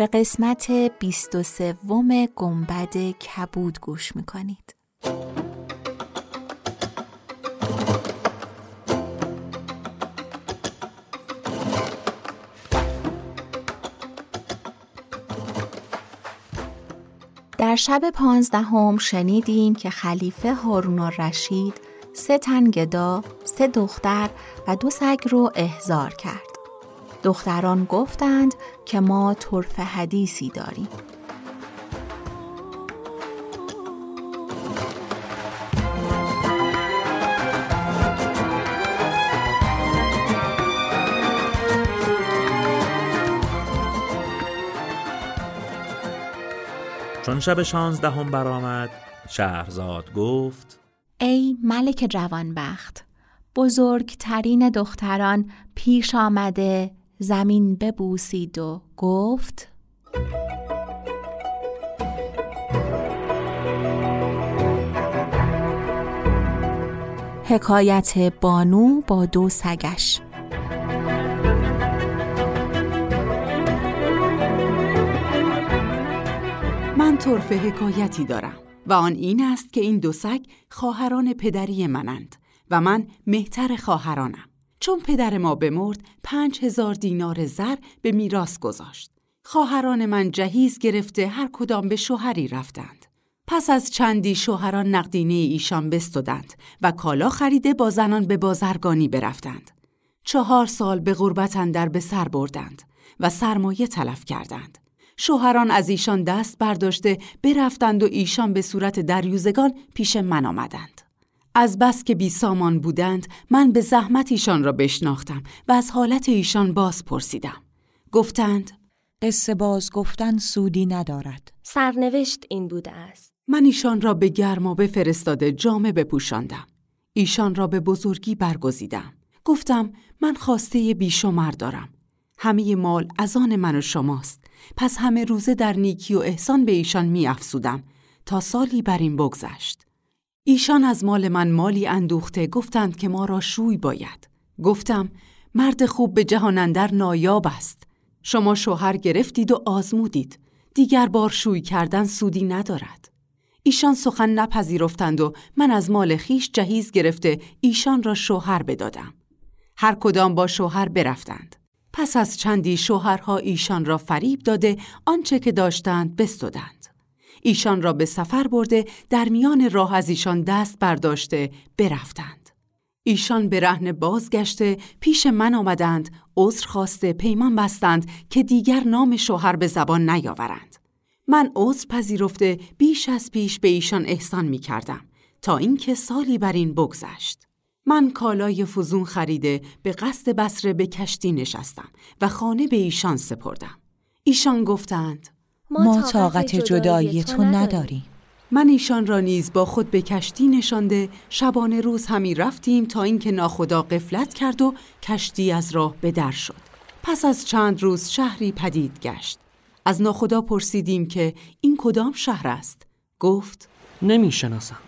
به قسمت 23 گنبد کبود گوش می‌کنید در شب پانزدهم شنیدیم که خلیفه هارون رشید سه تن گدا، سه دختر و دو سگ رو احضار کرد. دختران گفتند که ما طرف حدیثی داریم. چون شب شانزدهم برآمد شهرزاد گفت ای ملک جوانبخت بزرگترین دختران پیش آمده زمین ببوسید و گفت حکایت بانو با دو سگش. من طرف حکایتی دارم و آن این است که این دو سگ خواهران پدری منند و من مهتر خواهرانم. چون پدر ما بمرد پنج هزار دینار زر به میراث گذاشت. خواهران من جهیز گرفته هر کدام به شوهری رفتند. پس از چندی شوهران نقدینه ایشان بستودند و کالا خریده با زنان به بازرگانی برفتند. چهار سال به غربت اندر به سر بردند و سرمایه تلف کردند. شوهران از ایشان دست برداشته برفتند و ایشان به صورت دریوزگان پیش من آمدند. از بس که بی سامان بودند من به زحمت ایشان را بشناختم و از حالت ایشان باز پرسیدم. گفتند قصه باز گفتن سودی ندارد. سرنوشت این بوده است. من ایشان را به گرمابه فرستاده جامه بپوشاندم. ایشان را به بزرگی برگزیدم. گفتم من خواسته بیشمر دارم. همه مال از آن من و شماست. پس همه روزه در نیکی و احسان به ایشان می افسودم تا سالی بر این بگذشت. ایشان از مال من مالی اندوخته گفتند که ما را شوی باید. گفتم مرد خوب به جهانندر نایاب است. شما شوهر گرفتید و آزمودید. دیگر بار شوی کردن سودی ندارد. ایشان سخن نپذیرفتند و من از مال خیش جهیز گرفته ایشان را شوهر بدادم. هر کدام با شوهر برفتند. پس از چندی شوهرها ایشان را فریب داده آنچه که داشتند بستودند. ایشان را به سفر برده در میان راه از ایشان دست برداشته برفتند. ایشان به رهن بازگشته پیش من آمدند عذر خواسته پیمان بستند که دیگر نام شوهر به زبان نیاورند. من عذر پذیرفته بیش از پیش به ایشان احسان می کردم تا اینکه سالی بر این بگذشت. من کالای فزون خریده به قصد بسره به کشتی نشستم و خانه به ایشان سپردم. ایشان گفتند ما طاقت جدایی تو نداریم. من ایشان را نیز با خود به کشتی نشانده شبانه روز همی رفتیم تا اینکه ناخدا قفلت کرد و کشتی از راه به در شد. پس از چند روز شهری پدید گشت. از ناخدا پرسیدیم که این کدام شهر است؟ گفت نمی‌شناسم.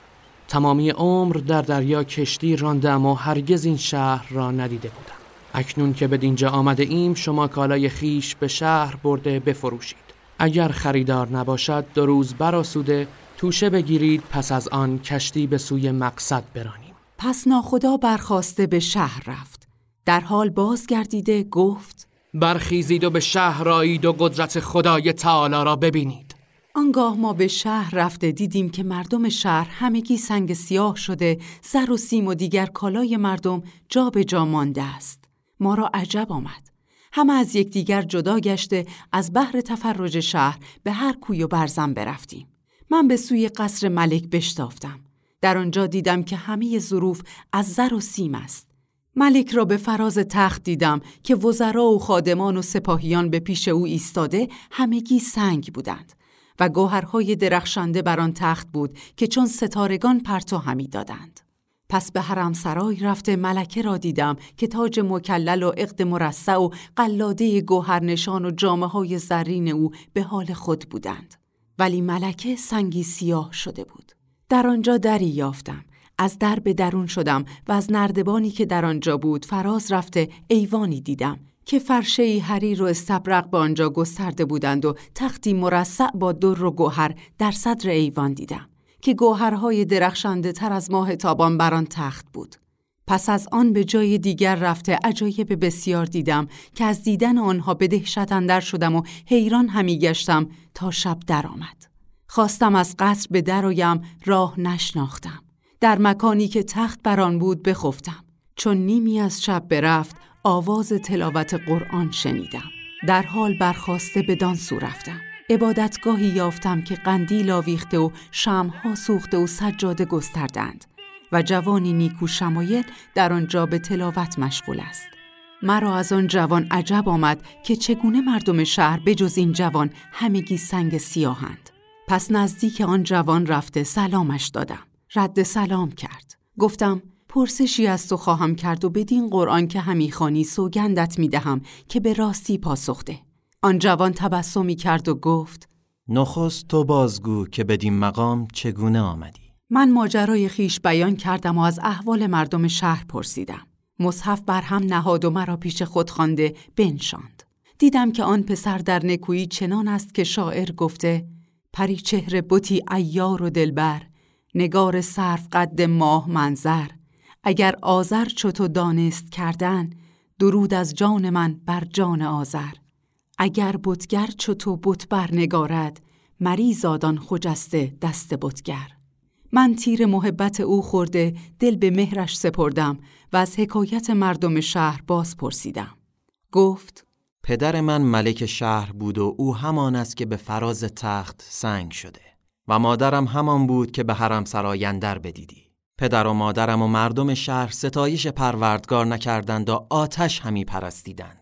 تمامی عمر در دریا کشتی راندم و هرگز این شهر را ندیده بودم اکنون که به دینجا آمده ایم شما کالای خیش به شهر برده بفروشید اگر خریدار نباشد دو روز براسوده توشه بگیرید پس از آن کشتی به سوی مقصد برانیم. پس ناخدا برخواسته به شهر رفت. در حال بازگردیده گفت برخیزید و به شهر رایید و قدرت خدای تعالی را ببینید. آنگاه ما به شهر رفته دیدیم که مردم شهر همگی سنگ سیاه شده زر و سیم و دیگر کالای مردم جا به جا مانده است. ما را عجب آمد. همه از یکدیگر جدا گشته از بحر تفرج شهر به هر کوی و برزن برفتیم. من به سوی قصر ملک بشتافتم. در آنجا دیدم که همه ظروف از زر و سیم است. ملک را به فراز تخت دیدم که وزرا و خادمان و سپاهیان به پیش او ایستاده همگی سنگ بودند و گوهرهای درخشنده بر آن تخت بود که چون ستارگان پرتو همی دادند. پس به حرم سرای رفته ملکه را دیدم که تاج مکلل و عقد مرصع و قلاده گوهرنشان و جامعه های زرین او به حال خود بودند. ولی ملکه سنگی سیاه شده بود. در آنجا دری یافتم. از در به درون شدم و از نردبانی که در آنجا بود فراز رفته ایوانی دیدم که فرشه حریر و استبرق به آنجا گسترده بودند و تختی مرصع با در و گوهر در صدر ایوان دیدم که گوهرهای درخشنده تر از ماه تابان بر آن تخت بود پس از آن به جای دیگر رفته عجایب بسیار دیدم که از دیدن آنها به دهشت اندر شدم و حیران همی گشتم تا شب درآمد. خواستم از قصر به درایم راه نشناختم. در مکانی که تخت بر آن بود بخفتم. چون نیمی از شب برفت آواز تلاوت قرآن شنیدم. در حال برخواسته به سو رفتم. عبادتگاهی یافتم که قندیل آویخته و شمها سوخته و سجاده گستردند و جوانی نیکو شمایل در آنجا به تلاوت مشغول است. مرا از آن جوان عجب آمد که چگونه مردم شهر بجز این جوان همگی سنگ سیاهند. پس نزدیک آن جوان رفته سلامش دادم. رد سلام کرد. گفتم پرسشی از تو خواهم کرد و بدین قرآن که همیخانی سوگندت می دهم که به راستی پاسخته. آن جوان تبسمی کرد و گفت نخست تو بازگو که بدین مقام چگونه آمدی؟ من ماجرای خیش بیان کردم و از احوال مردم شهر پرسیدم. مصحف بر هم نهاد و مرا پیش خود خوانده بنشاند. دیدم که آن پسر در نکویی چنان است که شاعر گفته پری چهره بوتی ایار و دلبر نگار صرف قد ماه منظر اگر آذر چو دانست کردن درود از جان من بر جان آذر اگر بتگر چو تو بت بر نگارد مریض آدان خجسته دست بتگر. من تیر محبت او خورده دل به مهرش سپردم و از حکایت مردم شهر باز پرسیدم. گفت پدر من ملک شهر بود و او همان است که به فراز تخت سنگ شده و مادرم همان بود که به حرم سرایندر بدیدی. پدر و مادرم و مردم شهر ستایش پروردگار نکردند و آتش همی پرستیدند.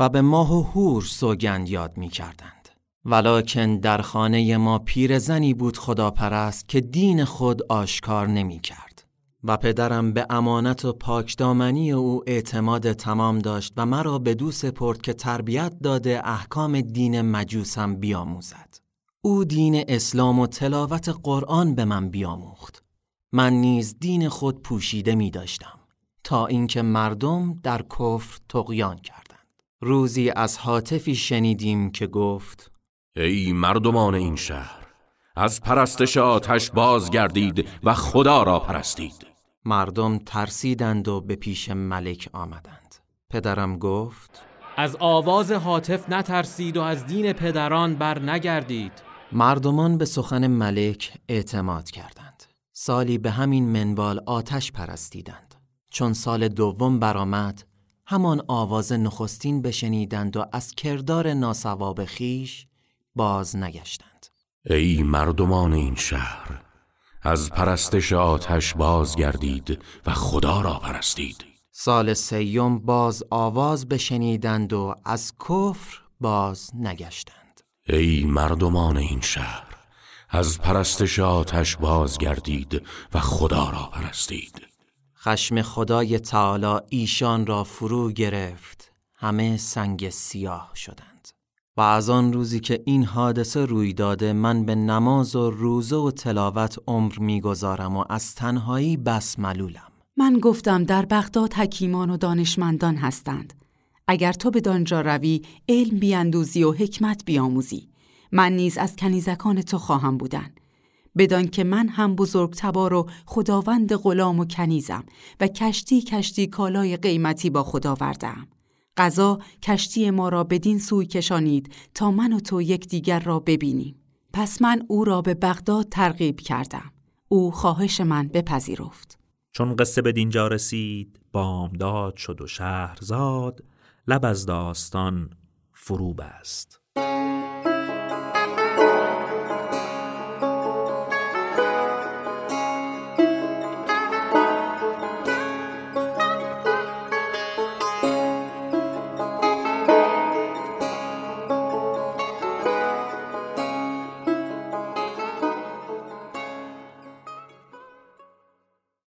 و به ماه و هور سوگند یاد می کردند. ولیکن در خانه ما پیرزنی بود خداپرست که دین خود آشکار نمی کرد. و پدرم به امانت و پاکدامنی او اعتماد تمام داشت و مرا به دو سپرد که تربیت داده احکام دین مجوسم بیاموزد. او دین اسلام و تلاوت قرآن به من بیاموخت. من نیز دین خود پوشیده می داشتم تا اینکه مردم در کفر تقیان کردند. روزی از حاطفی شنیدیم که گفت ای مردمان این شهر از پرستش آتش بازگردید و خدا را پرستید. مردم ترسیدند و به پیش ملک آمدند. پدرم گفت از آواز حاطف نترسید و از دین پدران بر نگردید. مردمان به سخن ملک اعتماد کردند. سالی به همین منوال آتش پرستیدند. چون سال دوم برآمد همان آواز نخستین بشنیدند و از کردار ناسواب خیش باز نگشتند. ای مردمان این شهر از پرستش آتش باز گردید و خدا را پرستید. سال سیوم باز آواز بشنیدند و از کفر باز نگشتند. ای مردمان این شهر از پرستش آتش باز گردید و خدا را پرستید. خشم خدای تعالی ایشان را فرو گرفت. همه سنگ سیاه شدند. و از آن روزی که این حادثه روی داده من به نماز و روزه و تلاوت عمر می‌گذارم و از تنهایی بس ملولم. من گفتم در بغداد حکیمان و دانشمندان هستند. اگر تو به دانجا روی علم بیاندوزی و حکمت بیاموزی. من نیز از کنیزکان تو خواهم بودن. بدان که من هم بزرگ تبار و خداوند غلام و کنیزم و کشتی کشتی کالای قیمتی با خدا وردم قضا کشتی ما را بدین سوی کشانید تا من و تو یکدیگر را ببینیم. پس من او را به بغداد ترغیب کردم. او خواهش من بپذیرفت. چون قصه به دینجا رسید بامداد شد و شهرزاد لب از داستان فرو بست